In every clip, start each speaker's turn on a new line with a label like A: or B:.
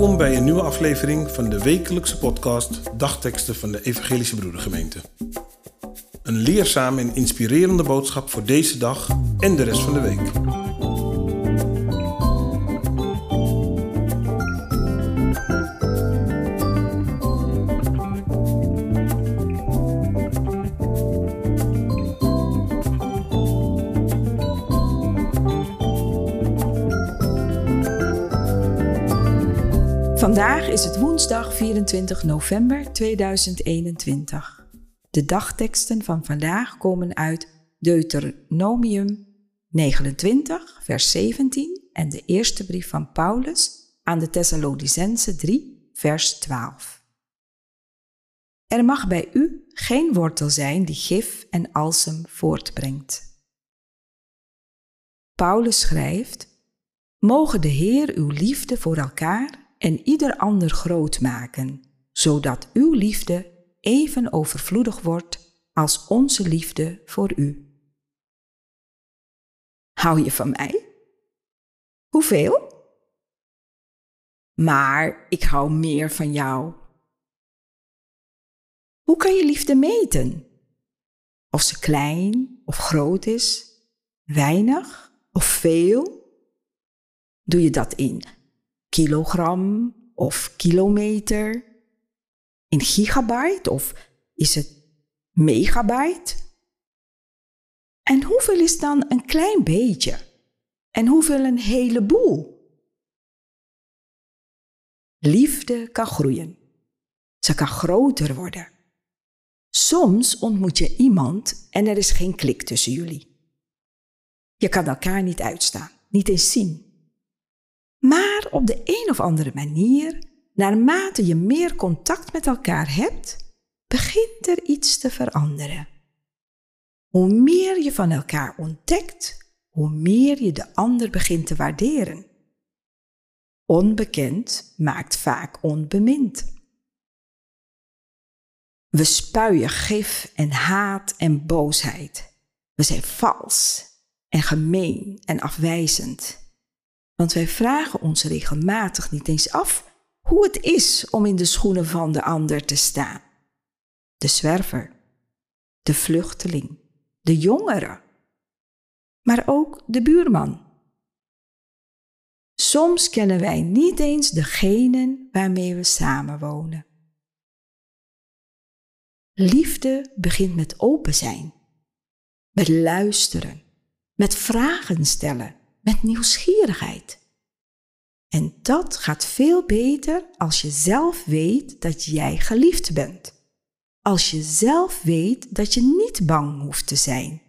A: Welkom bij een nieuwe aflevering van de wekelijkse podcast Dagteksten van de Evangelische Broedergemeente. Een leerzame en inspirerende boodschap voor deze dag en de rest van de week.
B: Vandaag is het woensdag 24 november 2021. De dagteksten van vandaag komen uit Deuteronomium 29, vers 17 en de eerste brief van Paulus aan de Thessalonicense 3, vers 12. Er mag bij u geen wortel zijn die gif en alsem voortbrengt. Paulus schrijft: Mogen de Heer uw liefde voor elkaar en ieder ander groot maken, zodat uw liefde even overvloedig wordt als onze liefde voor u. Hou je van mij? Hoeveel? Maar ik hou meer van jou. Hoe kan je liefde meten? Of ze klein of groot is, weinig of veel? Doe je dat in kilogram of kilometer? In gigabyte of is het megabyte? En hoeveel is dan een klein beetje? En hoeveel een heleboel? Liefde kan groeien. Ze kan groter worden. Soms ontmoet je iemand en er is geen klik tussen jullie. Je kan elkaar niet uitstaan, niet eens zien. Maar op de een of andere manier, naarmate je meer contact met elkaar hebt, begint er iets te veranderen. Hoe meer je van elkaar ontdekt, hoe meer je de ander begint te waarderen. Onbekend maakt vaak onbemind. We spuien gif en haat en boosheid. We zijn vals en gemeen en afwijzend. Want wij vragen ons regelmatig niet eens af hoe het is om in de schoenen van de ander te staan. De zwerver, de vluchteling, de jongere, maar ook de buurman. Soms kennen wij niet eens degenen waarmee we samenwonen. Liefde begint met open zijn, met luisteren, met vragen stellen met nieuwsgierigheid. En dat gaat veel beter als je zelf weet dat jij geliefd bent. Als je zelf weet dat je niet bang hoeft te zijn.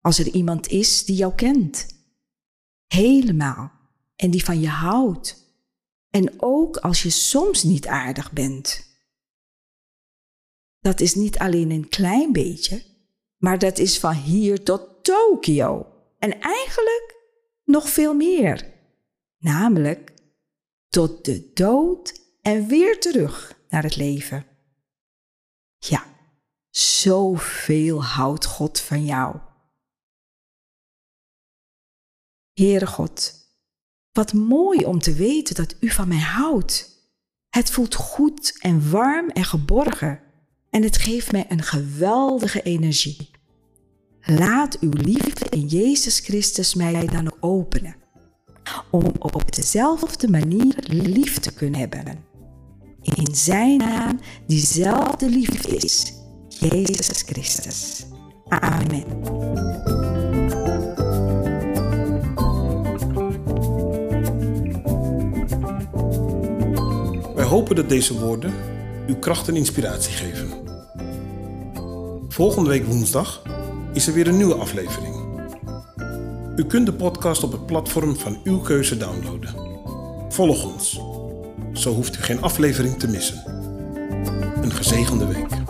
B: Als er iemand is die jou kent. Helemaal. En die van je houdt. En ook als je soms niet aardig bent. Dat is niet alleen een klein beetje, maar dat is van hier tot Tokio. En eigenlijk nog veel meer. Namelijk tot de dood en weer terug naar het leven. Ja, zoveel houdt God van jou. Heere God, wat mooi om te weten dat U van mij houdt. Het voelt goed en warm en geborgen en het geeft mij een geweldige energie. Laat uw liefde in Jezus Christus mij dan openen. Om op dezelfde manier lief te kunnen hebben. In zijn naam diezelfde liefde is. Jezus Christus. Amen.
A: Wij hopen dat deze woorden uw kracht en inspiratie geven. Volgende week woensdag is er weer een nieuwe aflevering. U kunt de podcast op het platform van uw keuze downloaden. Volg ons. Zo hoeft u geen aflevering te missen. Een gezegende week.